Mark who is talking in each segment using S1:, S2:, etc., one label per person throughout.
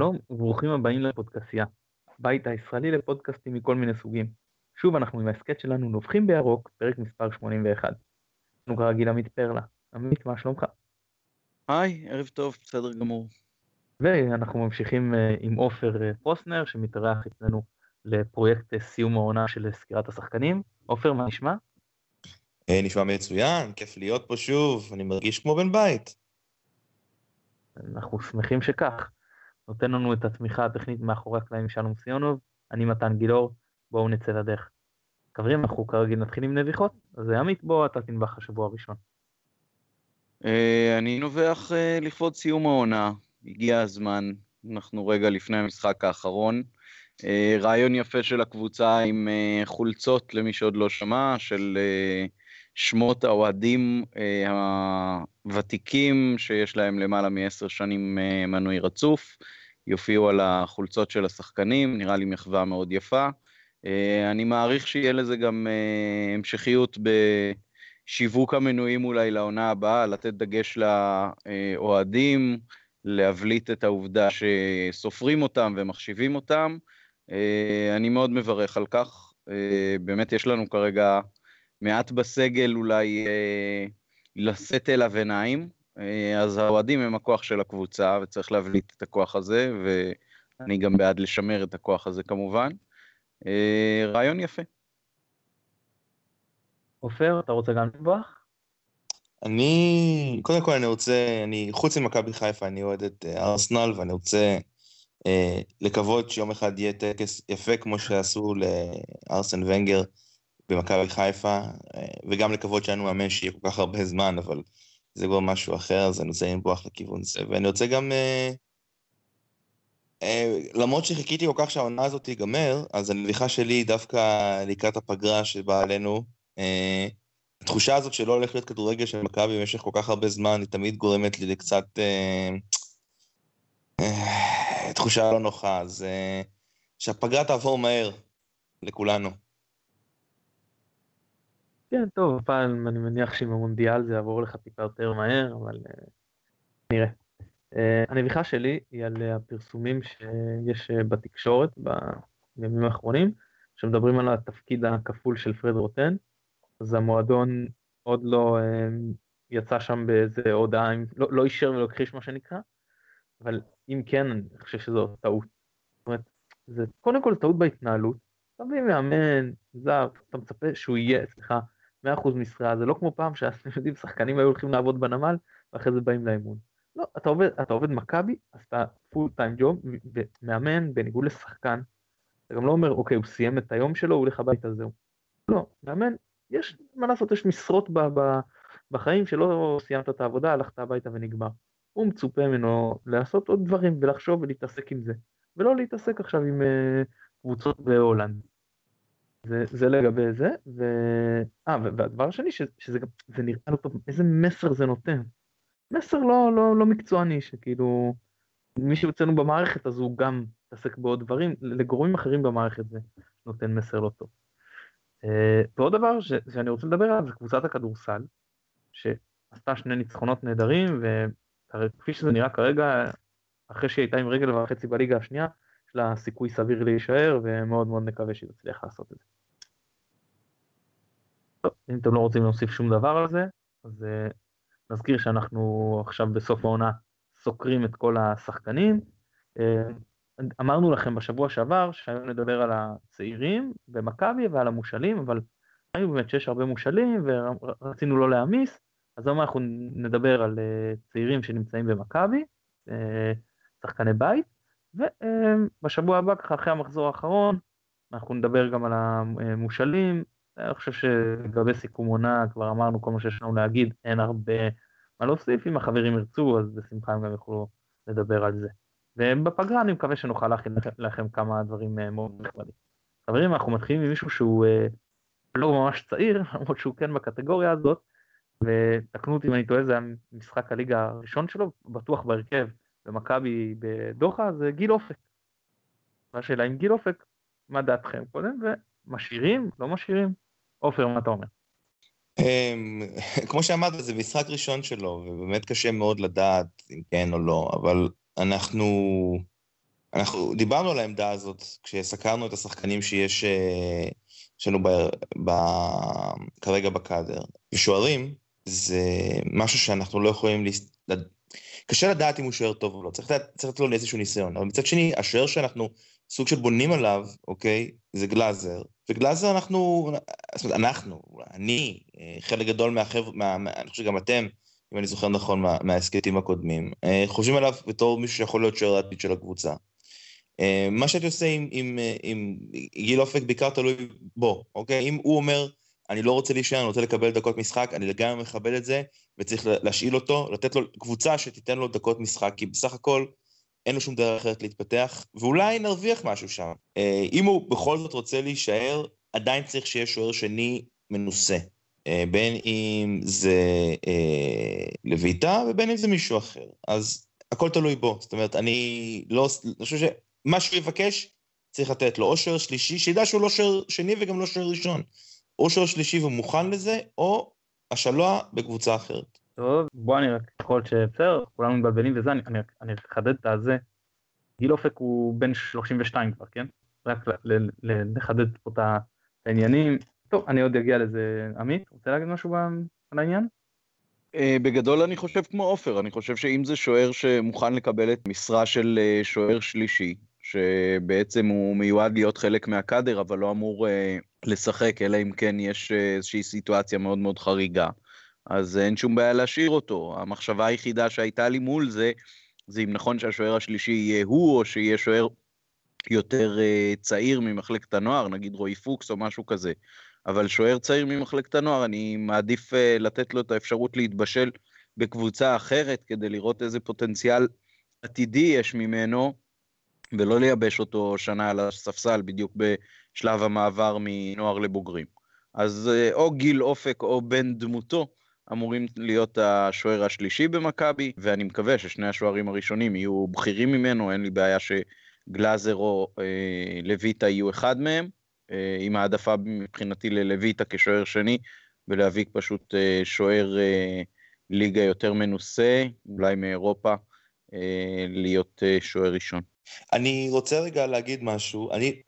S1: שלום וברוכים הבאים לפודקאסייה, בית הישראלי לפודקאסטים מכל מיני סוגים. שוב אנחנו עם ההסכת שלנו נובחים בירוק, פרק מספר 81. אנחנו כרגיל עמית פרלה. עמית, מה שלומך?
S2: היי, ערב טוב, בסדר גמור.
S1: ואנחנו ממשיכים אה, עם עופר אה, פרוסנר שמתארח אצלנו לפרויקט אה, סיום העונה של סקירת השחקנים. עופר, מה נשמע?
S3: נשמע מצוין, כיף להיות פה שוב, אני מרגיש כמו בן בית.
S1: אנחנו שמחים שכך. נותן לנו את התמיכה הטכנית מאחורי הקלעים שלום סיונוב, אני מתן גילאור, בואו נצא לדרך. חברים, אנחנו כרגיל נתחיל עם נביחות, אז עמית בוא אתה תנבח השבוע הראשון.
S2: אה, אני נובח אה, לכבוד סיום העונה, הגיע הזמן, אנחנו רגע לפני המשחק האחרון. אה, רעיון יפה של הקבוצה עם חולצות למי שעוד לא שמע, של שמות האוהדים הוותיקים שיש להם למעלה מעשר שנים מנוי רצוף. יופיעו על החולצות של השחקנים, נראה לי מחווה מאוד יפה. אה, אני מעריך שיהיה לזה גם אה, המשכיות בשיווק המנויים אולי לעונה הבאה, לתת דגש לאוהדים, להבליט את העובדה שסופרים אותם ומחשיבים אותם. אה, אני מאוד מברך על כך. באמת יש לנו כרגע מעט בסגל אולי לשאת אליו עיניים. אה, אז האוהדים הם הכוח של הקבוצה וצריך להבליט את הכוח הזה ואני גם בעד לשמר את הכוח הזה כמובן. אה, רעיון יפה.
S1: עופר, אתה רוצה גם לנבוח?
S3: אני, קודם כל אני רוצה, אני, חוץ ממכבי חיפה, אני אוהד את אה, ארסנל ואני רוצה אה, לקוות שיום אחד יהיה טקס יפה כמו שעשו לארסן ונגר במכבי חיפה, אה, וגם לקוות לנו מאמן שיהיה כל כך הרבה זמן, אבל זה כבר משהו אחר, אז אני רוצה לנבוח לכיוון זה. ואני רוצה גם... אה, אה, למרות שחיכיתי כל כך שהעונה הזאת תיגמר, אז הנביכה שלי היא דווקא לקראת הפגרה שבאה עלינו. אה, התחושה הזאת שלא הולך להיות כדורגל של מכבי במשך כל כך הרבה זמן, היא תמיד גורמת לי לקצת... תחושה לא נוחה, אז שהפגרה תעבור מהר לכולנו.
S1: כן, טוב, הפעם אני מניח שעם המונדיאל זה יעבור לך טיפה יותר מהר, אבל uh, נראה. Uh, הנביכה שלי היא על הפרסומים שיש uh, בתקשורת בימים האחרונים, שמדברים על התפקיד הכפול של פרד רוטן, אז המועדון עוד לא יצא שם באיזה הודעה, לא, לא אישר ולא הכחיש מה שנקרא, אבל אם כן, אני חושב שזו טעות. זאת אומרת, זה קודם כל טעות בהתנהלות, אתה מביא מאמן זר, אתה מצפה שהוא יהיה, סליחה, 100% משרה, זה לא כמו פעם שאתם יודעים, שחקנים היו הולכים לעבוד בנמל, ואחרי זה באים לאימון. לא, אתה עובד, אתה עובד מכבי, אז אתה פול טיים ג'וב, ומאמן, בניגוד לשחקן, אתה גם לא אומר, אוקיי, הוא סיים את היום שלו, הוא הולך הביתה, זהו. לא, מאמן, יש, מה לעשות, יש משרות ב, ב, בחיים שלא סיימת את העבודה, הלכת הביתה ונגמר. הוא מצופה ממנו לעשות עוד דברים ולחשוב ולהתעסק עם זה, ולא להתעסק עכשיו עם uh, קבוצות בהולנד. זה, זה לגבי זה, ו... אה, והדבר השני, ש, שזה גם, זה נראה לא טוב, איזה מסר זה נותן. מסר לא, לא, לא מקצועני, שכאילו, מי שיוצאנו במערכת אז הוא גם מתעסק בעוד דברים, לגורמים אחרים במערכת זה נותן מסר לא טוב. Uh, ועוד דבר ש, שאני רוצה לדבר עליו זה קבוצת הכדורסל, שעשתה שני ניצחונות נהדרים, וכפי שזה נראה כרגע, אחרי שהיא הייתה עם רגל וחצי בליגה השנייה, יש לה סיכוי סביר להישאר, ומאוד מאוד נקווה שהיא תצליח לעשות את זה. טוב, אם אתם לא רוצים להוסיף שום דבר על זה, אז uh, נזכיר שאנחנו עכשיו בסוף העונה סוקרים את כל השחקנים. Uh, אמרנו לכם בשבוע שעבר שהיום נדבר על הצעירים במכבי ועל המושאלים, אבל ראינו באמת שיש הרבה מושאלים ורצינו לא להעמיס, אז היום אנחנו נדבר על uh, צעירים שנמצאים במכבי, שחקני בית, ובשבוע הבא, ככה אחרי המחזור האחרון, אנחנו נדבר גם על המושאלים. אני חושב שלגבי סיכום עונה, כבר אמרנו כל מה שיש לנו להגיד, אין הרבה מה להוסיף. אם החברים ירצו, אז בשמחה הם גם יוכלו לדבר על זה. ובפגרה אני מקווה שנוכל להכין לכם כמה דברים אה, מאוד נכבדים. חברים, אנחנו מתחילים עם מישהו שהוא אה, לא ממש צעיר, למרות שהוא כן בקטגוריה הזאת, ותקנו אותי אם אני טועה, זה המשחק הליגה הראשון שלו, בטוח בהרכב. במכבי בדוחה זה גיל אופק. והשאלה אם גיל אופק, מה דעתכם קודם, ומשאירים, לא משאירים? עופר, מה אתה אומר?
S3: אמ, כמו שאמרת, זה משחק ראשון שלו, ובאמת קשה מאוד לדעת אם כן או לא, אבל אנחנו אנחנו דיברנו על העמדה הזאת כשסקרנו את השחקנים שיש אה, לנו כרגע בקאדר. ושוערים זה משהו שאנחנו לא יכולים... קשה לדעת אם הוא שוער טוב או לא, צריך לתת לו איזשהו ניסיון. אבל מצד שני, השוער שאנחנו סוג של בונים עליו, אוקיי, זה גלאזר. וגלאזר אנחנו, זאת אומרת, אנחנו, אני, אה, חלק גדול מהחבר'ה, מה, מה, אני חושב שגם אתם, אם אני זוכר נכון מה, מההסכתים הקודמים, אה, חושבים עליו בתור מישהו שיכול להיות שוער העתיד של הקבוצה. אה, מה שהייתי עושה עם, עם, עם גיל אופק בעיקר תלוי בו, אוקיי? אם הוא אומר, אני לא רוצה להישאר, אני רוצה לקבל דקות משחק, אני לגמרי מכבד את זה, וצריך להשאיל אותו, לתת לו קבוצה שתיתן לו דקות משחק, כי בסך הכל אין לו שום דרך אחרת להתפתח, ואולי נרוויח משהו שם. אה, אם הוא בכל זאת רוצה להישאר, עדיין צריך שיהיה שוער שני מנוסה. אה, בין אם זה אה, לויטה ובין אם זה מישהו אחר. אז הכל תלוי בו. זאת אומרת, אני לא... אני חושב שמה שהוא יבקש, צריך לתת לו או שוער שלישי, שידע שהוא לא שוער שני וגם לא שוער ראשון. או שוער שלישי והוא מוכן לזה, או השלוע בקבוצה אחרת.
S1: טוב, בוא אני רק, יכול להיות שבסדר, כולנו מתבלבלים וזה, אני, אני, אחדד את הזה. גיל אופק הוא בן 32 כבר, כן? רק לחדד פה את העניינים. טוב, אני עוד אגיע לזה. עמית, רוצה להגיד משהו על העניין?
S2: אה, בגדול אני חושב כמו עופר, אני חושב שאם זה שוער שמוכן לקבל את משרה של אה, שוער שלישי, שבעצם הוא מיועד להיות חלק מהקאדר, אבל לא אמור אה, לשחק, אלא אם כן יש איזושהי סיטואציה מאוד מאוד חריגה. אז אין שום בעיה להשאיר אותו. המחשבה היחידה שהייתה לי מול זה, זה אם נכון שהשוער השלישי יהיה הוא, או שיהיה שוער יותר uh, צעיר ממחלקת הנוער, נגיד רועי פוקס או משהו כזה. אבל שוער צעיר ממחלקת הנוער, אני מעדיף uh, לתת לו את האפשרות להתבשל בקבוצה אחרת, כדי לראות איזה פוטנציאל עתידי יש ממנו, ולא לייבש אותו שנה על הספסל בדיוק בשלב המעבר מנוער לבוגרים. אז uh, או גיל אופק או בן דמותו, אמורים להיות השוער השלישי במכבי, ואני מקווה ששני השוערים הראשונים יהיו בכירים ממנו, אין לי בעיה שגלאזר או אה, לויטה יהיו אחד מהם, אה, עם העדפה מבחינתי ללויטה כשוער שני, ולהביא פשוט אה, שוער אה, ליגה יותר מנוסה, אולי מאירופה, אה, להיות אה, שוער ראשון.
S3: אני רוצה רגע להגיד משהו, אני,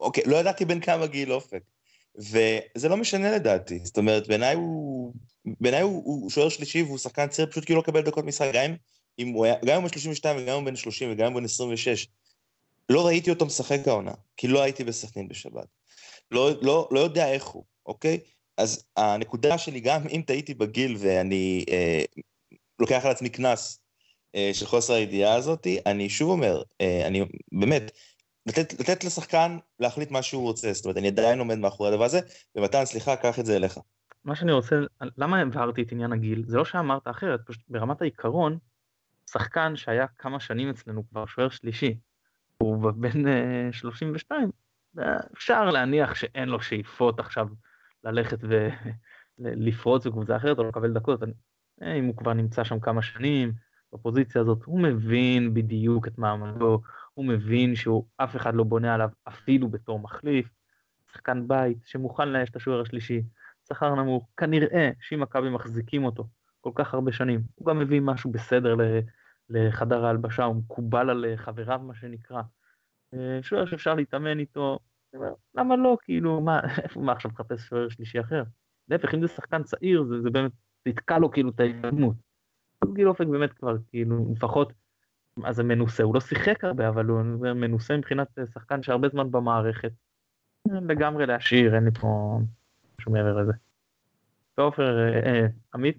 S3: אוקיי, לא ידעתי בין כמה גיל אופק. וזה לא משנה לדעתי, זאת אומרת, בעיניי הוא, בעיניי הוא, הוא שוער שלישי והוא שחקן צעיר פשוט כי הוא לא קבל דקות משחק, גם אם הוא היה, גם אם הוא 32 וגם אם הוא בן 30 וגם אם הוא בן 26. לא ראיתי אותו משחק העונה, כי לא הייתי בסכנין בשבת. לא, לא, לא יודע איך הוא, אוקיי? אז הנקודה שלי, גם אם טעיתי בגיל ואני אה, לוקח על עצמי קנס של חוסר הידיעה הזאת, אני שוב אומר, אה, אני באמת, לתת, לתת לשחקן להחליט מה שהוא רוצה, זאת אומרת, אני עדיין עומד מאחורי הדבר הזה, ומתן, סליחה, קח את זה אליך.
S1: מה שאני רוצה, למה הבהרתי את עניין הגיל? זה לא שאמרת אחרת, פשוט ברמת העיקרון, שחקן שהיה כמה שנים אצלנו כבר שוער שלישי, הוא בן uh, אה, 32, אפשר להניח שאין לו שאיפות עכשיו ללכת ולפרוץ בקבוצה אחרת או לקבל דקות, אה, אם הוא כבר נמצא שם כמה שנים בפוזיציה הזאת, הוא מבין בדיוק את מעמדו, הוא מבין שהוא, אף אחד לא בונה עליו אפילו בתור מחליף, שחקן בית שמוכן לאש את השוער השלישי, שכר נמוך, כנראה שאם מכבי מחזיקים אותו כל כך הרבה שנים, הוא גם מביא משהו בסדר לחדר ההלבשה, הוא מקובל על חבריו מה שנקרא. אה, שוער שאפשר להתאמן איתו, למה לא, כאילו, מה, איפה, מה עכשיו מחפש שוער שלישי אחר? להפך, אם זה שחקן צעיר, זה, זה באמת, זה יתקע לו כאילו את ההתקדמות. גיל אופק באמת כבר, כאילו, לפחות מה זה מנוסה? הוא לא שיחק הרבה, אבל הוא מנוסה מבחינת שחקן שהרבה זמן במערכת. לגמרי להשאיר, אין לי פה משהו מעבר לזה. ועופר, אה, אה, עמית,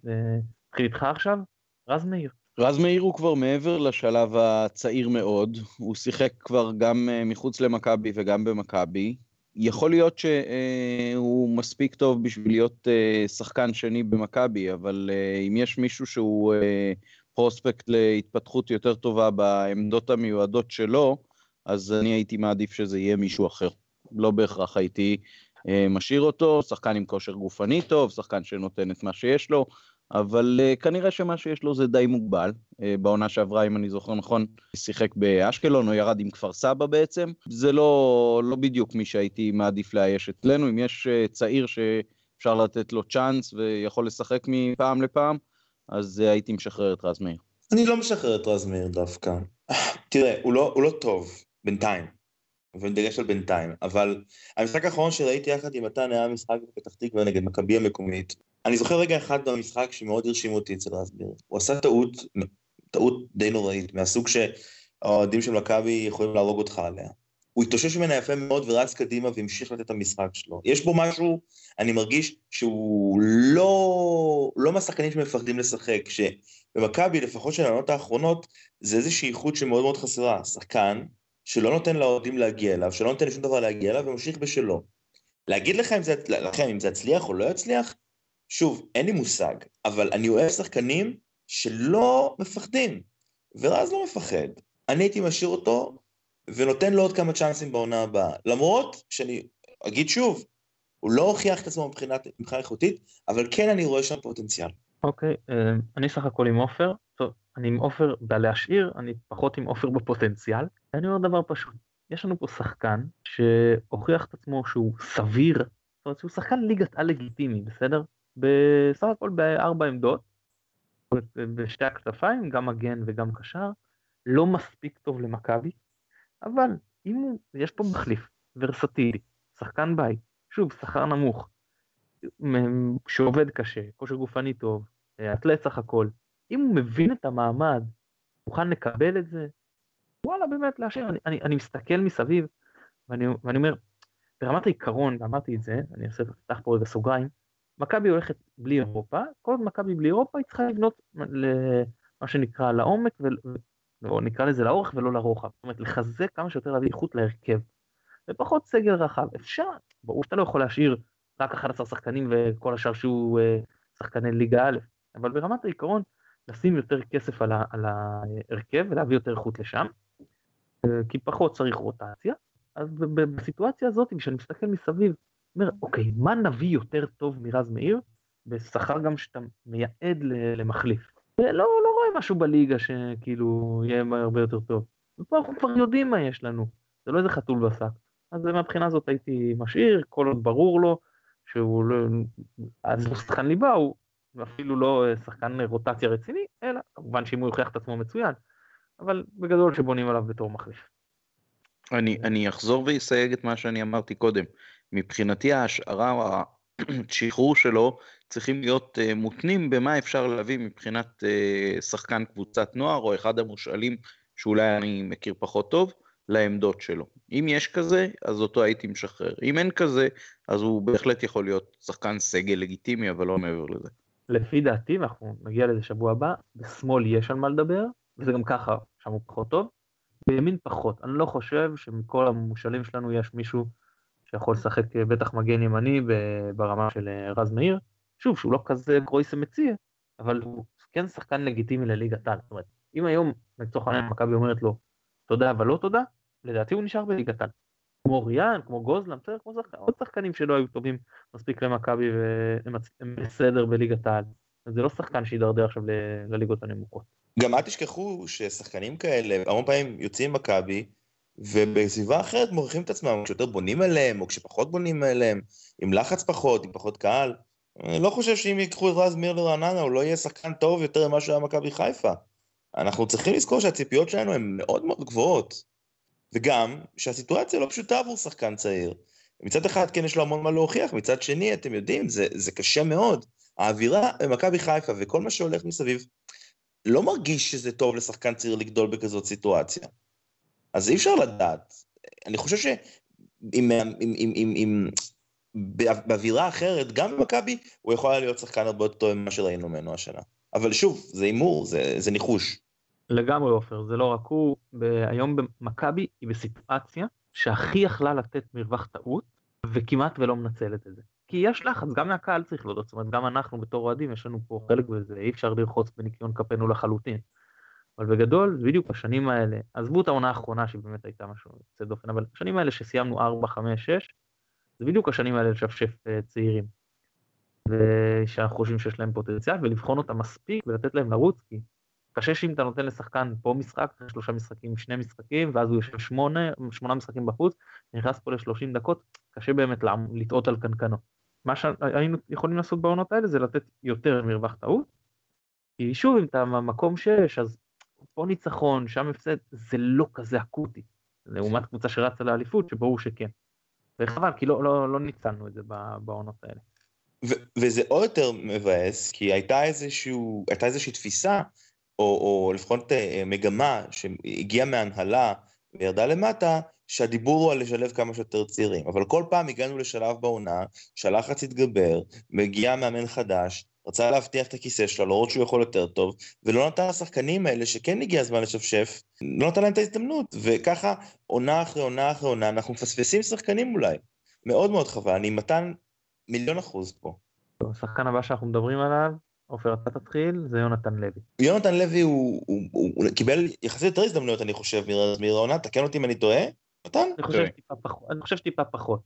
S1: נתחיל איתך עכשיו, רז מאיר.
S2: רז מאיר הוא כבר מעבר לשלב הצעיר מאוד, הוא שיחק כבר גם אה, מחוץ למכבי וגם במכבי. יכול להיות שהוא מספיק טוב בשביל להיות שחקן שני במכבי, אבל אם יש מישהו שהוא פרוספקט להתפתחות יותר טובה בעמדות המיועדות שלו, אז אני הייתי מעדיף שזה יהיה מישהו אחר. לא בהכרח הייתי אה, משאיר אותו, שחקן עם כושר גופני טוב, שחקן שנותן את מה שיש לו, אבל uh, כנראה שמה שיש לו זה די מוגבל. Uh, בעונה שעברה, אם אני זוכר נכון, שיחק באשקלון או ירד עם כפר סבא בעצם. זה לא, לא בדיוק מי שהייתי מעדיף לאייש אצלנו. אם יש uh, צעיר שאפשר לתת לו צ'אנס ויכול לשחק מפעם לפעם, אז הייתי משחרר את רז מאיר.
S3: אני לא משחרר את רז מאיר דווקא. תראה, הוא לא, הוא לא טוב, בינתיים. ודגש על בינתיים, אבל המשחק האחרון שראיתי יחד עם מתן היה משחק בפתח תקווה נגד מכבי המקומית. אני זוכר רגע אחד במשחק שמאוד הרשים אותי אצל רסביר. הוא עשה טעות, טעות די נוראית, מהסוג שהאוהדים של מכבי יכולים להרוג אותך עליה. הוא התאושש ממנה יפה מאוד ורץ קדימה והמשיך לתת את המשחק שלו. יש בו משהו, אני מרגיש שהוא לא, לא מהשחקנים שמפחדים לשחק, שבמכבי, לפחות של העונות האחרונות, זה איזושהי איכות שמאוד מאוד חסרה. שחקן שלא נותן לאוהדים להגיע אליו, שלא נותן לשום דבר להגיע אליו וממשיך בשלו. להגיד לך אם זה, לכם אם זה יצליח או לא יצליח, שוב, אין לי מושג, אבל אני אוהב שחקנים שלא מפחדים, ורז לא מפחד. אני הייתי משאיר אותו ונותן לו עוד כמה צ'אנסים בעונה הבאה. למרות שאני אגיד שוב, הוא לא הוכיח את עצמו מבחינת, מבחינה איכותית, אבל כן אני רואה שם פוטנציאל.
S1: אוקיי, okay, אה, אני סך הכל עם עופר, טוב, אני עם עופר בלהשאיר, אני פחות עם עופר בפוטנציאל. אני אומר דבר פשוט, יש לנו פה שחקן שהוכיח את עצמו שהוא סביר, זאת אומרת שהוא שחקן ליגת על לגיטימי, בסדר? בסך הכל בארבע עמדות, בשתי הכתפיים, גם מגן וגם קשר, לא מספיק טוב למכבי, אבל אם הוא, יש פה מחליף, ורסטילי, שחקן בית, שוב, שכר נמוך, שעובד קשה, כושר גופני טוב, אתלט סך הכל, אם הוא מבין את המעמד, מוכן לקבל את זה, וואלה באמת להשאיר, אני, אני, אני מסתכל מסביב, ואני, ואני אומר, ברמת העיקרון, ואמרתי את זה, אני אעשה, אפתח פה רגע סוגריים, מכבי הולכת בלי אירופה, כל עוד מכבי בלי אירופה היא צריכה לבנות למה שנקרא לעומק, ו... או נקרא לזה לאורך ולא לרוחב, זאת אומרת לחזק כמה שיותר להביא איכות להרכב, ופחות סגל רחב, אפשר, ברור שאתה לא יכול להשאיר רק 11 שחקנים וכל השאר שהוא אה, שחקני ליגה א', אבל ברמת העיקרון, לשים יותר כסף על, ההרכב ולהביא יותר איכות לשם, כי פחות צריך רוטציה, אז בסיטואציה הזאת, כשאני מסתכל מסביב, אומר, אוקיי, מה נביא יותר טוב מרז מאיר, בשכר גם שאתה מייעד למחליף. לא, לא רואה משהו בליגה שכאילו יהיה הרבה יותר טוב. ופה אנחנו כבר יודעים מה יש לנו, זה לא איזה חתול בשק. אז מהבחינה הזאת הייתי משאיר, כל עוד ברור לו שהוא לא, אז הוא שחקן ליבה, הוא אפילו לא שחקן רוטציה רציני, אלא כמובן שאם הוא יוכיח את עצמו מצוין, אבל בגדול שבונים עליו בתור מחליף.
S2: אני, אני אחזור ואסייג את מה שאני אמרתי קודם. מבחינתי ההשערה או השחרור שלו צריכים להיות uh, מותנים במה אפשר להביא מבחינת uh, שחקן קבוצת נוער או אחד המושאלים שאולי אני מכיר פחות טוב לעמדות שלו. אם יש כזה, אז אותו הייתי משחרר. אם אין כזה, אז הוא בהחלט יכול להיות שחקן סגל לגיטימי, אבל לא מעבר לזה.
S1: לפי דעתי, ואנחנו נגיע לזה שבוע הבא, בשמאל יש על מה לדבר, וזה גם ככה, שם הוא פחות טוב. בימין פחות. אני לא חושב שמכל המושאלים שלנו יש מישהו שיכול לשחק אה, בטח מגן ימני ברמה של אה, רז מאיר. שוב, שהוא לא כזה גרויסה מציע, אבל הוא כן שחקן לגיטימי לליגת העל. זאת אומרת, אם היום לצורך העניין מכבי אומרת לו תודה אבל לא תודה, לדעתי הוא נשאר בליגת העל. כמו ריאן, כמו גוזלם, בסדר, כמו שחק... עוד שחקנים שלא היו טובים מספיק למכבי והם בסדר בליגת העל. זה לא שחקן שידרדר עכשיו. לליגות הנמוכות.
S3: גם אל תשכחו ששחקנים כאלה המון פעמים יוצאים מכבי ובסביבה אחרת מוכיחים את עצמם כשיותר בונים עליהם או כשפחות בונים עליהם, עם לחץ פחות, עם פחות קהל. אני לא חושב שאם ייקחו את רז מאיר לרעננה הוא לא יהיה שחקן טוב יותר ממה שהיה מכבי חיפה. אנחנו צריכים לזכור שהציפיות שלנו הן מאוד מאוד גבוהות. וגם שהסיטואציה לא פשוטה עבור שחקן צעיר. מצד אחד כן יש לו המון מה להוכיח, מצד שני אתם יודעים זה, זה קשה מאוד. האווירה במכבי חיפה וכל מה שהולך מסביב לא מרגיש שזה טוב לשחקן צעיר לגדול בכזאת סיטואציה. אז אי אפשר לדעת. אני חושב שאם באווירה אחרת, גם במכבי, הוא יכול היה להיות שחקן הרבה יותר טוב ממה שראינו ממנו השנה. אבל שוב, זה הימור, זה, זה ניחוש.
S1: לגמרי עופר, זה לא רק הוא, היום במכבי היא בסיטואציה שהכי יכלה לתת מרווח טעות, וכמעט ולא מנצלת את זה. כי יש לחץ, גם מהקהל צריך להודות, זאת אומרת, גם אנחנו בתור אוהדים, יש לנו פה חלק בזה, אי אפשר לרחוץ בניקיון כפינו לחלוטין. אבל בגדול, בדיוק בשנים האלה, עזבו את העונה האחרונה שבאמת הייתה משהו יוצא דופן, אבל השנים האלה שסיימנו 4, 5, 6, זה בדיוק השנים האלה לשפשף אה, צעירים. ושאנחנו חושבים שיש להם פוטנציאל, ולבחון אותם מספיק ולתת להם לרוץ, כי קשה שאם אתה נותן לשחקן פה משחק, שלושה משחקים, שני משחקים, ואז הוא יושב שמונה, שמונה משחקים בחוץ, נכנס פה ל-30 דקות, קשה באמת לטעות על קנקנו. מה שהיינו יכולים לעשות בעונות האלה זה לתת יותר מרווח טעות, כי שוב, אם אתה במקום 6, אז פה ניצחון, שם הפסד, זה לא כזה אקוטי. לעומת קבוצה שרצה לאליפות, שברור שכן. וחבל, כי לא, לא, לא ניצלנו את זה בעונות האלה.
S3: ו- וזה עוד יותר מבאס, כי הייתה, איזשהו, הייתה איזושהי תפיסה, או, או לפחות אה, מגמה שהגיעה מהנהלה וירדה למטה, שהדיבור הוא על לשלב כמה שיותר צעירים. אבל כל פעם הגענו לשלב בעונה, שהלחץ התגבר, מגיע מאמן חדש, רצה להבטיח את הכיסא שלו, למרות שהוא יכול יותר טוב, ולא נתן לשחקנים האלה, שכן הגיע הזמן לשפשף, לא נתן להם את ההזדמנות, וככה עונה אחרי עונה אחרי עונה, אנחנו מפספסים שחקנים אולי. מאוד מאוד חבל, אני מתן מיליון אחוז פה.
S1: השחקן הבא שאנחנו מדברים עליו, עופר אתה תתחיל, זה יונתן לוי.
S3: יונתן לוי הוא, הוא, הוא, הוא קיבל יחסית יותר הזדמנויות אני חושב מרעונה, תקן אותי אם אני טועה, נתן?
S1: אני חושב טיפה פחות. חושב טיפה פחות.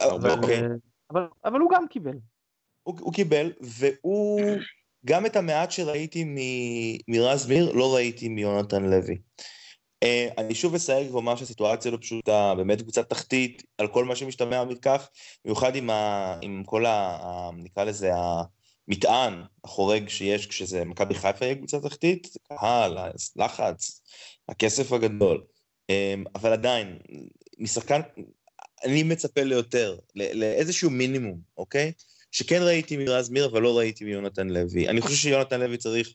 S3: אה, אוקיי.
S1: אבל, אבל הוא גם קיבל.
S3: הוא, הוא קיבל, והוא, גם את המעט שראיתי מרז מאיר, לא ראיתי מיונתן לוי. Uh, אני שוב אסייג ואומר שהסיטואציה לא פשוטה, באמת קבוצת תחתית, על כל מה שמשתמע מכך, במיוחד עם, ה, עם כל ה... ה נקרא לזה המטען החורג שיש כשזה מכבי חיפה יהיה קבוצה תחתית, קהל, לחץ, הכסף הגדול. Um, אבל עדיין, משחקן, אני מצפה ליותר, לאיזשהו מינימום, אוקיי? שכן ראיתי מרז מיר, אבל לא ראיתי מיונתן לוי. אני חושב שיונתן לוי צריך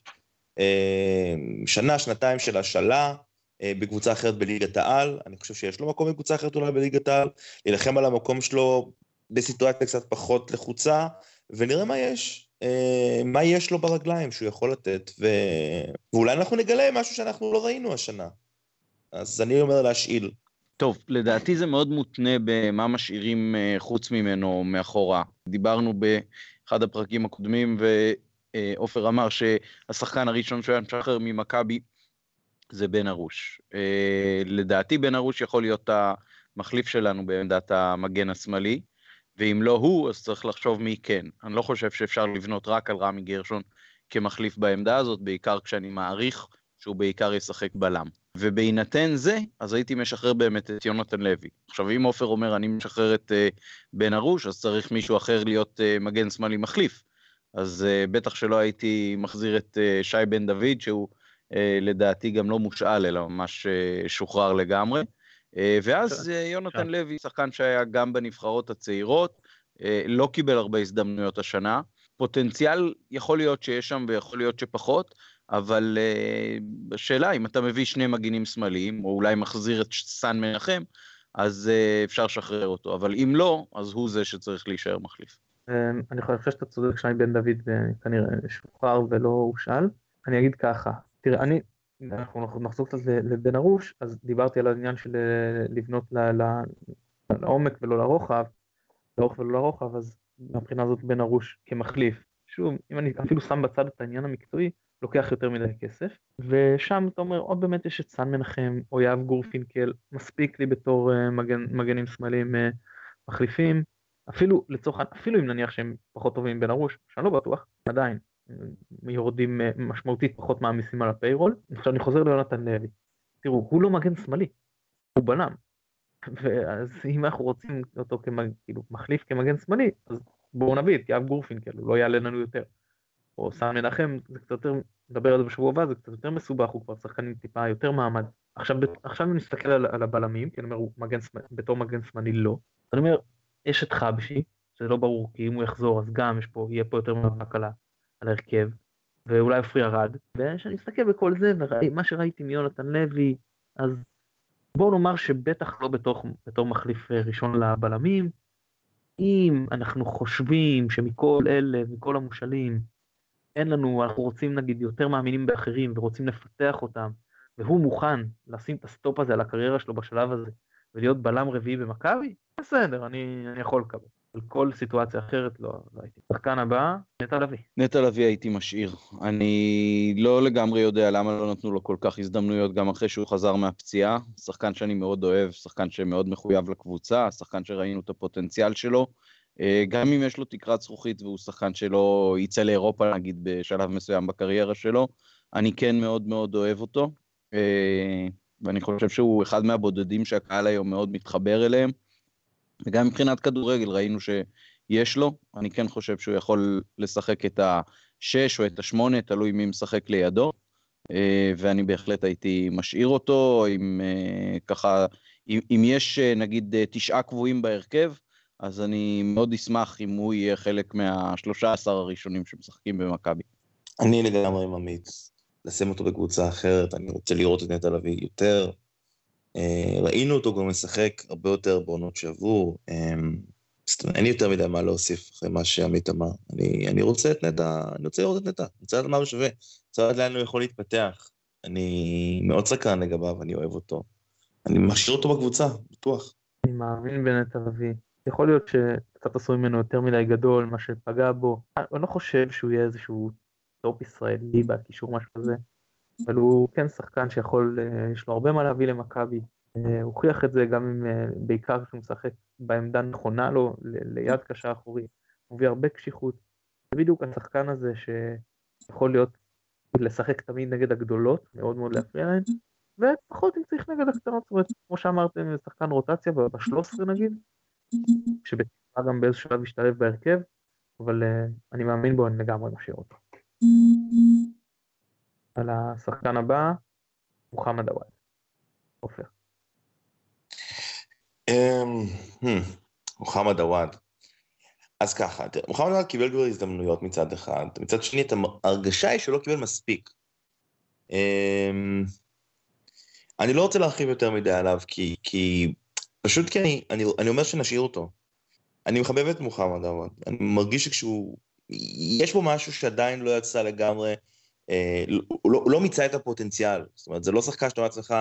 S3: אה, שנה, שנתיים של השאלה אה, בקבוצה אחרת בליגת העל. אני חושב שיש לו מקום בקבוצה אחרת אולי בליגת העל, להילחם על המקום שלו בסיטואציה קצת פחות לחוצה, ונראה מה יש. אה, מה יש לו ברגליים שהוא יכול לתת, ו... ואולי אנחנו נגלה משהו שאנחנו לא ראינו השנה. אז אני אומר להשאיל.
S2: טוב, לדעתי זה מאוד מותנה במה משאירים אה, חוץ ממנו מאחורה. דיברנו באחד הפרקים הקודמים, ועופר אמר שהשחקן הראשון שהיה משחרר ממכבי זה בן ארוש. אה, לדעתי בן ארוש יכול להיות המחליף שלנו בעמדת המגן השמאלי, ואם לא הוא, אז צריך לחשוב מי כן. אני לא חושב שאפשר לבנות רק על רמי גרשון כמחליף בעמדה הזאת, בעיקר כשאני מעריך שהוא בעיקר ישחק בלם. ובהינתן זה, אז הייתי משחרר באמת את יונתן לוי. עכשיו, אם עופר אומר, אני משחרר את uh, בן ארוש, אז צריך מישהו אחר להיות uh, מגן שמאלי מחליף. אז uh, בטח שלא הייתי מחזיר את uh, שי בן דוד, שהוא uh, לדעתי גם לא מושאל, אלא ממש uh, שוחרר לגמרי. ואז uh, יונתן לוי, שחקן שהיה גם בנבחרות הצעירות, uh, לא קיבל הרבה הזדמנויות השנה. פוטנציאל יכול להיות שיש שם ויכול להיות שפחות, אבל uh, השאלה אם אתה מביא שני מגינים שמאליים, או אולי מחזיר את סן מנחם, אז uh, אפשר לשחרר אותו, אבל אם לא, אז הוא זה שצריך להישאר מחליף.
S1: Um, אני חושב שאתה צודק שי בן דוד אה, כנראה שוחרר ולא הושאל. אני אגיד ככה, תראה, אני, אנחנו נחזור קצת לבן ארוש, אז דיברתי על העניין של לבנות ל, ל, לעומק ולא לרוחב, לאורך ולא לרוחב, אז מהבחינה הזאת בן ארוש כמחליף. שוב, אם אני אפילו שם בצד את העניין המקצועי, לוקח יותר מדי כסף, ושם אתה אומר, או באמת יש את סן מנחם, או יהב גורפינקל, מספיק לי בתור uh, מגן, מגנים שמאליים uh, מחליפים, אפילו לצורך, אפילו אם נניח שהם פחות טובים בין ארוש, שאני לא בטוח, עדיין, יורדים uh, משמעותית פחות מעמיסים על הפיירול. עכשיו אני חוזר ליונתן לוי, תראו, הוא לא מגן שמאלי, הוא בלם. ואז אם אנחנו רוצים אותו כמג, כאילו, מחליף כמגן שמאלי, אז בואו נביא את יהב גורפינקל, הוא לא יעלה לנו יותר. או סן מנחם, זה קצת יותר, נדבר על זה בשבוע הבא, זה קצת יותר מסובך, הוא כבר שחקן עם טיפה יותר מעמד. עכשיו, עכשיו אם נסתכל על, על הבלמים, כי אני אומר, הוא מגן, בתור מגן זמני לא, אני אומר, יש את חבשי, שזה לא ברור, כי אם הוא יחזור, אז גם יש פה, יהיה פה יותר מאבק על, על ההרכב, ואולי עפרי ארד, וכשאני מסתכל בכל זה, ומה שראיתי מיונתן לוי, אז בואו נאמר שבטח לא בתוך, בתור מחליף אה, ראשון לבלמים, אם אנחנו חושבים שמכל אלה, מכל המושאלים, אין לנו, אנחנו רוצים נגיד יותר מאמינים באחרים ורוצים לפתח אותם, והוא מוכן לשים את ה stop הזה על הקריירה שלו בשלב הזה, ולהיות בלם רביעי במכבי, בסדר, אני, אני יכול לקבל. על כל סיטואציה אחרת לא, לא הייתי. שחקן הבא, נטע לביא.
S2: נטע לביא הייתי משאיר. אני לא לגמרי יודע למה לא נתנו לו כל כך הזדמנויות גם אחרי שהוא חזר מהפציעה. שחקן שאני מאוד אוהב, שחקן שמאוד מחויב לקבוצה, שחקן שראינו את הפוטנציאל שלו. אה, גם אם יש לו תקרת זכוכית והוא שחקן שלא יצא לאירופה נגיד בשלב מסוים בקריירה שלו, אני כן מאוד מאוד אוהב אותו, אה, ואני חושב שהוא אחד מהבודדים שהקהל היום מאוד מתחבר אליהם, וגם מבחינת כדורגל ראינו שיש לו, אני כן חושב שהוא יכול לשחק את השש או את השמונה, תלוי מי משחק לידו, ואני בהחלט הייתי משאיר אותו, אם ככה, אם, אם יש נגיד תשעה קבועים בהרכב, אז אני מאוד אשמח אם הוא יהיה חלק מהשלושה עשר הראשונים שמשחקים במכבי.
S3: אני לגמרי ממליץ לשים אותו בקבוצה אחרת, אני רוצה לראות את נטע לביא יותר. אה, ראינו אותו גם משחק הרבה יותר בעונות שעברו. אה, אין לי יותר מדי מה להוסיף אחרי מה שעמית אמר. אני, אני רוצה את נטע, אני רוצה לראות את נטע, אני רוצה לדעת מה הוא שווה, אני רוצה לדעת לאן הוא יכול להתפתח. אני מאוד סקרן לגביו, אני אוהב אותו. אני משאיר אותו בקבוצה, בטוח.
S1: אני מאמין בנטע לביא. יכול להיות שקצת עשו ממנו יותר מדי גדול, מה שפגע בו. אני לא חושב שהוא יהיה איזשהו top ישראלי בקישור משהו כזה, אבל הוא כן שחקן שיכול, אה, יש לו הרבה מה להביא למכבי. אה, הוכיח את זה גם אם, אה, בעיקר כשהוא משחק בעמדה נכונה לו, ליד קשה אחורי. הוא מביא הרבה קשיחות. זה בדיוק השחקן הזה שיכול להיות, לשחק תמיד נגד הגדולות, מאוד מאוד להפריע להן, ופחות אם צריך נגד הקטנות, זאת אומרת, כמו שאמרתם, שחקן רוטציה ב-13 נגיד, שבתקווה גם באיזשהו שלב ישתלב בהרכב, אבל אני מאמין בו, אני לגמרי משאיר אותו. על השחקן הבא, מוחמד עוואד. עופר.
S3: אמ, hmm, מוחמד עוואד. אז ככה, מוחמד עוואד קיבל כבר הזדמנויות מצד אחד, מצד שני, ההרגשה היא שלא קיבל מספיק. אמ, אני לא רוצה להרחיב יותר מדי עליו, כי, פשוט כי אני, אומר שנשאיר אותו. אני מחבב את מוחמד עווד, אני מרגיש שכשהוא... יש בו משהו שעדיין לא יצא לגמרי, הוא, לא, הוא לא מיצה את הפוטנציאל. זאת אומרת, זה לא שחקן שאתה אומר לעצמך,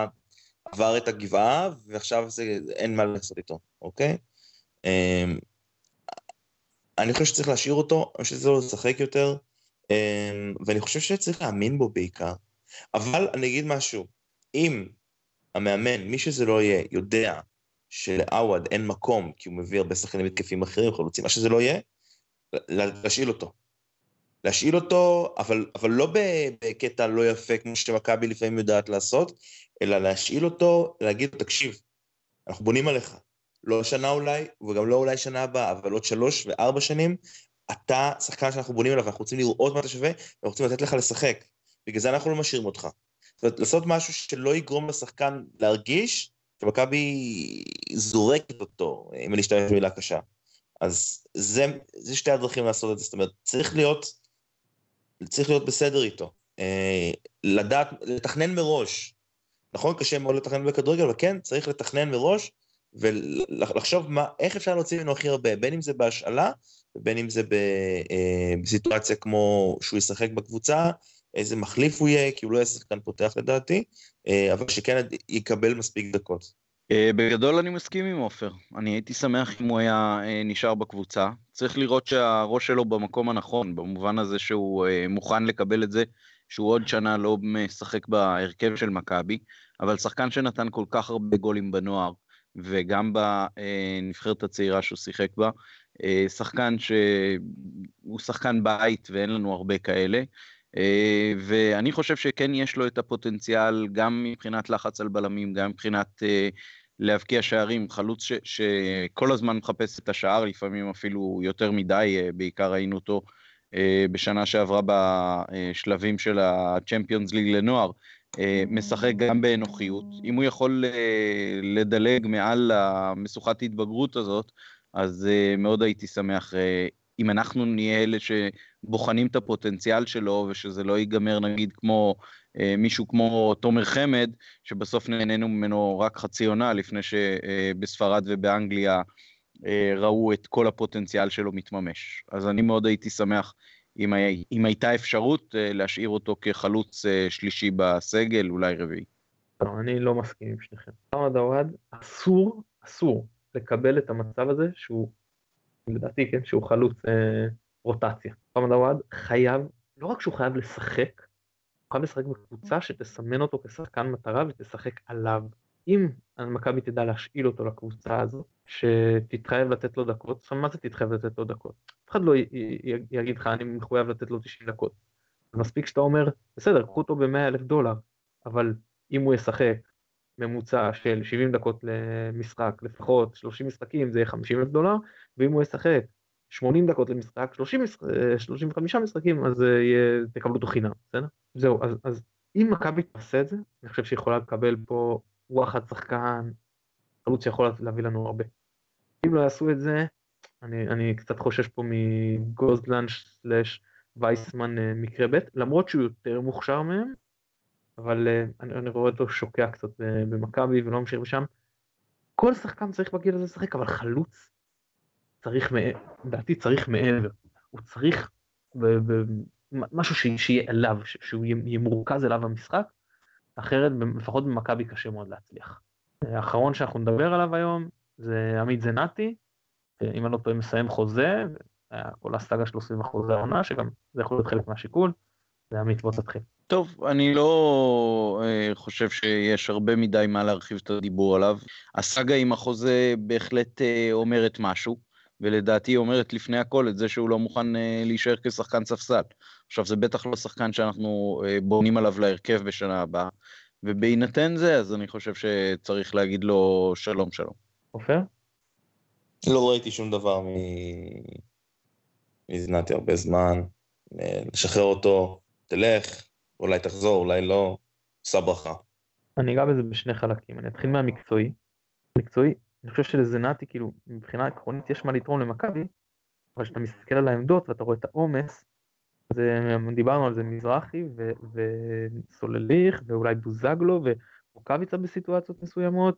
S3: עבר את הגבעה, ועכשיו זה, אין מה לעשות איתו, אוקיי? אה, אני חושב שצריך להשאיר אותו, אני חושב שזה לא לשחק יותר, אה, ואני חושב שצריך להאמין בו בעיקר. אבל אני אגיד משהו, אם המאמן, מי שזה לא יהיה, יודע שלעווד אין מקום, כי הוא מביא הרבה שחקנים התקפים אחרים, חלוצים, מה שזה לא יהיה, להשאיל אותו. להשאיל אותו, אבל, אבל לא בקטע לא יפה, כמו שמכבי לפעמים יודעת לעשות, אלא להשאיל אותו, להגיד לו, תקשיב, אנחנו בונים עליך. לא השנה אולי, וגם לא אולי שנה הבאה, אבל עוד שלוש וארבע שנים, אתה שחקן שאנחנו בונים עליו, ואנחנו רוצים לראות מה אתה שווה, ואנחנו רוצים לתת לך לשחק. בגלל זה אנחנו לא משאירים אותך. זאת אומרת, לעשות משהו שלא יגרום לשחקן להרגיש שמכבי זורקת אותו, אם אני אשתמש במילה קשה. אז זה, זה שתי הדרכים לעשות את זה, זאת אומרת, צריך להיות, צריך להיות בסדר איתו. אה, לדעת, לתכנן מראש. נכון, קשה מאוד לתכנן בכדורגל, אבל כן, צריך לתכנן מראש ולחשוב מה, איך אפשר להוציא ממנו הכי הרבה, בין אם זה בהשאלה, ובין אם זה ב, אה, בסיטואציה כמו שהוא ישחק בקבוצה, איזה מחליף הוא יהיה, כי הוא לא יהיה שחקן פותח לדעתי, אה, אבל שכן יקבל מספיק דקות.
S2: אה, בגדול אני מסכים עם עופר, אני הייתי שמח אם הוא היה אה, נשאר בקבוצה. צריך לראות שהראש שלו במקום הנכון, במובן הזה שהוא מוכן לקבל את זה שהוא עוד שנה לא משחק בהרכב של מכבי, אבל שחקן שנתן כל כך הרבה גולים בנוער, וגם בנבחרת הצעירה שהוא שיחק בה, שחקן שהוא שחקן בית ואין לנו הרבה כאלה, אה, ואני חושב שכן יש לו את הפוטנציאל, גם מבחינת לחץ על בלמים, גם מבחינת אה, להבקיע שערים, חלוץ ש, שכל הזמן מחפש את השער, לפעמים אפילו יותר מדי, אה, בעיקר ראינו אותו בשנה שעברה בשלבים של ה-Champions League לנוער, משחק גם באנוכיות. אם הוא יכול לדלג מעל המשוכת התבגרות הזאת, אז מאוד הייתי שמח אם אנחנו נהיה אלה שבוחנים את הפוטנציאל שלו, ושזה לא ייגמר נגיד כמו אה, מישהו כמו תומר חמד, שבסוף נהנינו ממנו רק חצי עונה, לפני שבספרד אה, ובאנגליה אה, ראו את כל הפוטנציאל שלו מתממש. אז אני מאוד הייתי שמח אם, היה, אם הייתה אפשרות אה, להשאיר אותו כחלוץ אה, שלישי בסגל, אולי רביעי.
S1: לא, אני לא מסכים עם שניכם. חמד עוואד, אסור, אסור לקבל את המצב הזה שהוא לדעתי, כן, שהוא חלוץ רוטציה. חמד עוואד חייב, לא רק שהוא חייב לשחק, הוא חייב לשחק בקבוצה שתסמן אותו כשחקן מטרה ותשחק עליו. אם מכבי תדע להשאיל אותו לקבוצה הזו, שתתחייב לתת לו דקות, מה זה תתחייב לתת לו דקות? אף אחד לא יגיד לך, אני מחויב לתת לו 90 דקות. מספיק שאתה אומר, בסדר, קחו אותו ב-100 אלף דולר, אבל אם הוא ישחק ממוצע של 70 דקות למשחק, לפחות 30 משחקים זה יהיה 50 אלף דולר, ואם הוא ישחק 80 דקות למשחק, 30, 35 משחקים, אז יהיה, תקבלו אותו חינם, בסדר? זהו, אז, אז אם מכבי תעשה את זה, אני חושב שהיא יכולה לקבל פה וואחד שחקן, חלוץ שיכול להביא לנו הרבה. אם לא יעשו את זה, אני, אני קצת חושש פה מגוזלנד סלאש וייסמן אה, מקרה ב', למרות שהוא יותר מוכשר מהם, אבל אה, אני, אני רואה אותו שוקע קצת במכבי ולא ממשיך משם. כל שחקן צריך בגיל הזה לשחק, אבל חלוץ צריך, לדעתי צריך מעבר. הוא צריך משהו שיהיה עליו, שהוא יהיה מורכז אליו המשחק, אחרת לפחות במכבי קשה מאוד להצליח. האחרון שאנחנו נדבר עליו היום זה עמית זנתי, אם אני לא טועה מסיים חוזה, כל הסאגה שלו סביב החוזה העונה, שגם זה יכול להיות חלק מהשיקול, זה עמית בוא תתחיל.
S2: טוב, אני לא uh, חושב שיש הרבה מדי מה להרחיב את הדיבור עליו. הסאגה עם החוזה בהחלט uh, אומרת משהו, ולדעתי היא אומרת לפני הכל את זה שהוא לא מוכן uh, להישאר כשחקן ספסל. עכשיו, זה בטח לא שחקן שאנחנו uh, בונים עליו להרכב בשנה הבאה, ובהינתן זה, אז אני חושב שצריך להגיד לו שלום שלום.
S1: עופר?
S3: לא ראיתי שום דבר מ... מזנתי הרבה זמן, לשחרר אותו, תלך, אולי תחזור, אולי לא, עושה ברכה.
S1: אני אגע בזה בשני חלקים, אני אתחיל מהמקצועי. מקצועי, אני חושב שלזנתי, כאילו, מבחינה עקרונית יש מה לתרום למכבי, אבל כשאתה מסתכל על העמדות ואתה רואה את העומס, אז דיברנו על זה מזרחי ו- וסולליך ואולי בוזגלו ורוקאביצה בסיטואציות מסוימות,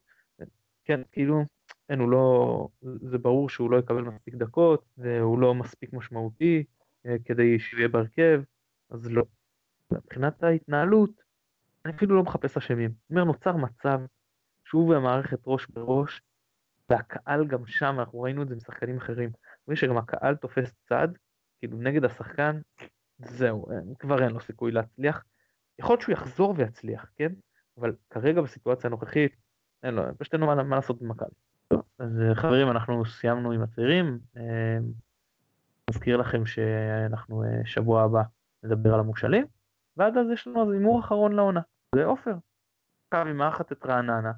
S1: כן, כאילו, אין, הוא לא, זה ברור שהוא לא יקבל מספיק דקות, והוא לא מספיק משמעותי אה, כדי שהוא יהיה בהרכב, אז לא. מבחינת ההתנהלות, אני אפילו לא מחפש אשמים. זאת אומרת, נוצר מצב שהוא והמערכת ראש בראש, והקהל גם שם, אנחנו ראינו את זה משחקנים אחרים. רואים שגם הקהל תופס צד, כאילו נגד השחקן, זהו, כבר אין לו סיכוי להצליח. יכול להיות שהוא יחזור ויצליח, כן? אבל כרגע בסיטואציה הנוכחית, אין לו, פשוט אין לו מה, מה לעשות במכבי. אז אה, חברים, אנחנו סיימנו עם הצעירים. אה, מזכיר לכם שאנחנו אה, שבוע הבא נדבר על המושאלים. ועד אז יש לנו אז הימור אחרון לעונה, זה עופר. מכבי מארחת את רעננה,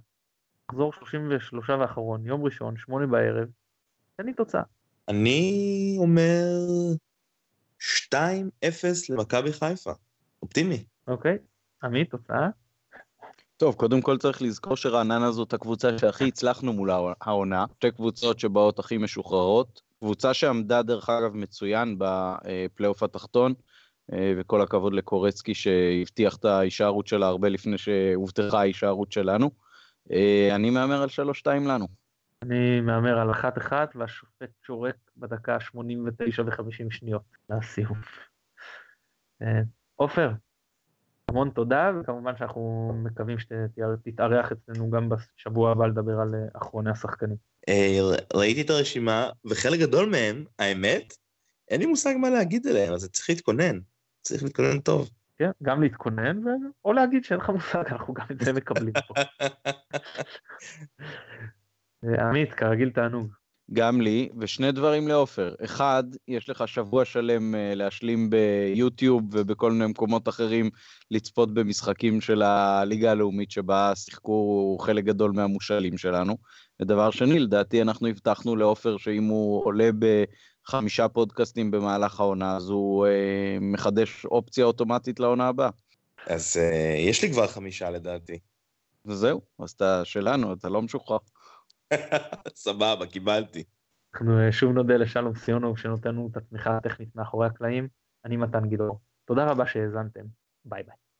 S1: מחזור 33 ואחרון, יום ראשון, שמונה בערב, תן לי תוצאה.
S3: אני אומר 2-0 למכבי חיפה, אופטימי.
S1: אוקיי, עמית, תוצאה?
S2: טוב, קודם כל צריך לזכור שרעננה זאת הקבוצה שהכי הצלחנו מול העונה, שתי קבוצות שבאות הכי משוחררות, קבוצה שעמדה דרך אגב מצוין בפלייאוף התחתון, אה, וכל הכבוד לקורצקי שהבטיח את ההישארות שלה הרבה לפני שהובטחה ההישארות שלנו. אה, אני מהמר על 3-2 לנו.
S1: אני מהמר על 1-1 והשופט שורק בדקה 89 ו-50 שניות לסיום. אה, עופר, המון תודה, וכמובן שאנחנו מקווים שתתארח אצלנו גם בשבוע הבא לדבר על אחרוני השחקנים.
S3: ראיתי את הרשימה, וחלק גדול מהם, האמת, אין לי מושג מה להגיד עליהם, אז צריך להתכונן. צריך להתכונן טוב.
S1: כן, גם להתכונן, ו... או להגיד שאין לך מושג, אנחנו גם את זה מקבלים פה. אה, עמית, כרגיל תענוג.
S2: גם לי, ושני דברים לעופר. אחד, יש לך שבוע שלם אה, להשלים ביוטיוב ובכל מיני מקומות אחרים לצפות במשחקים של הליגה הלאומית שבה שיחקו חלק גדול מהמושאלים שלנו. ודבר שני, לדעתי אנחנו הבטחנו לעופר שאם הוא עולה בחמישה פודקאסטים במהלך העונה, אז הוא אה, מחדש אופציה אוטומטית לעונה הבאה.
S3: אז אה, יש לי כבר חמישה לדעתי.
S2: וזהו, אז אתה שלנו, אתה לא משוחרר.
S3: סבבה, קיבלתי.
S1: אנחנו אה, שוב נודה לשלום סיונוב שנותן לנו את התמיכה הטכנית מאחורי הקלעים. אני מתן גילאור. תודה רבה שהאזנתם. ביי ביי.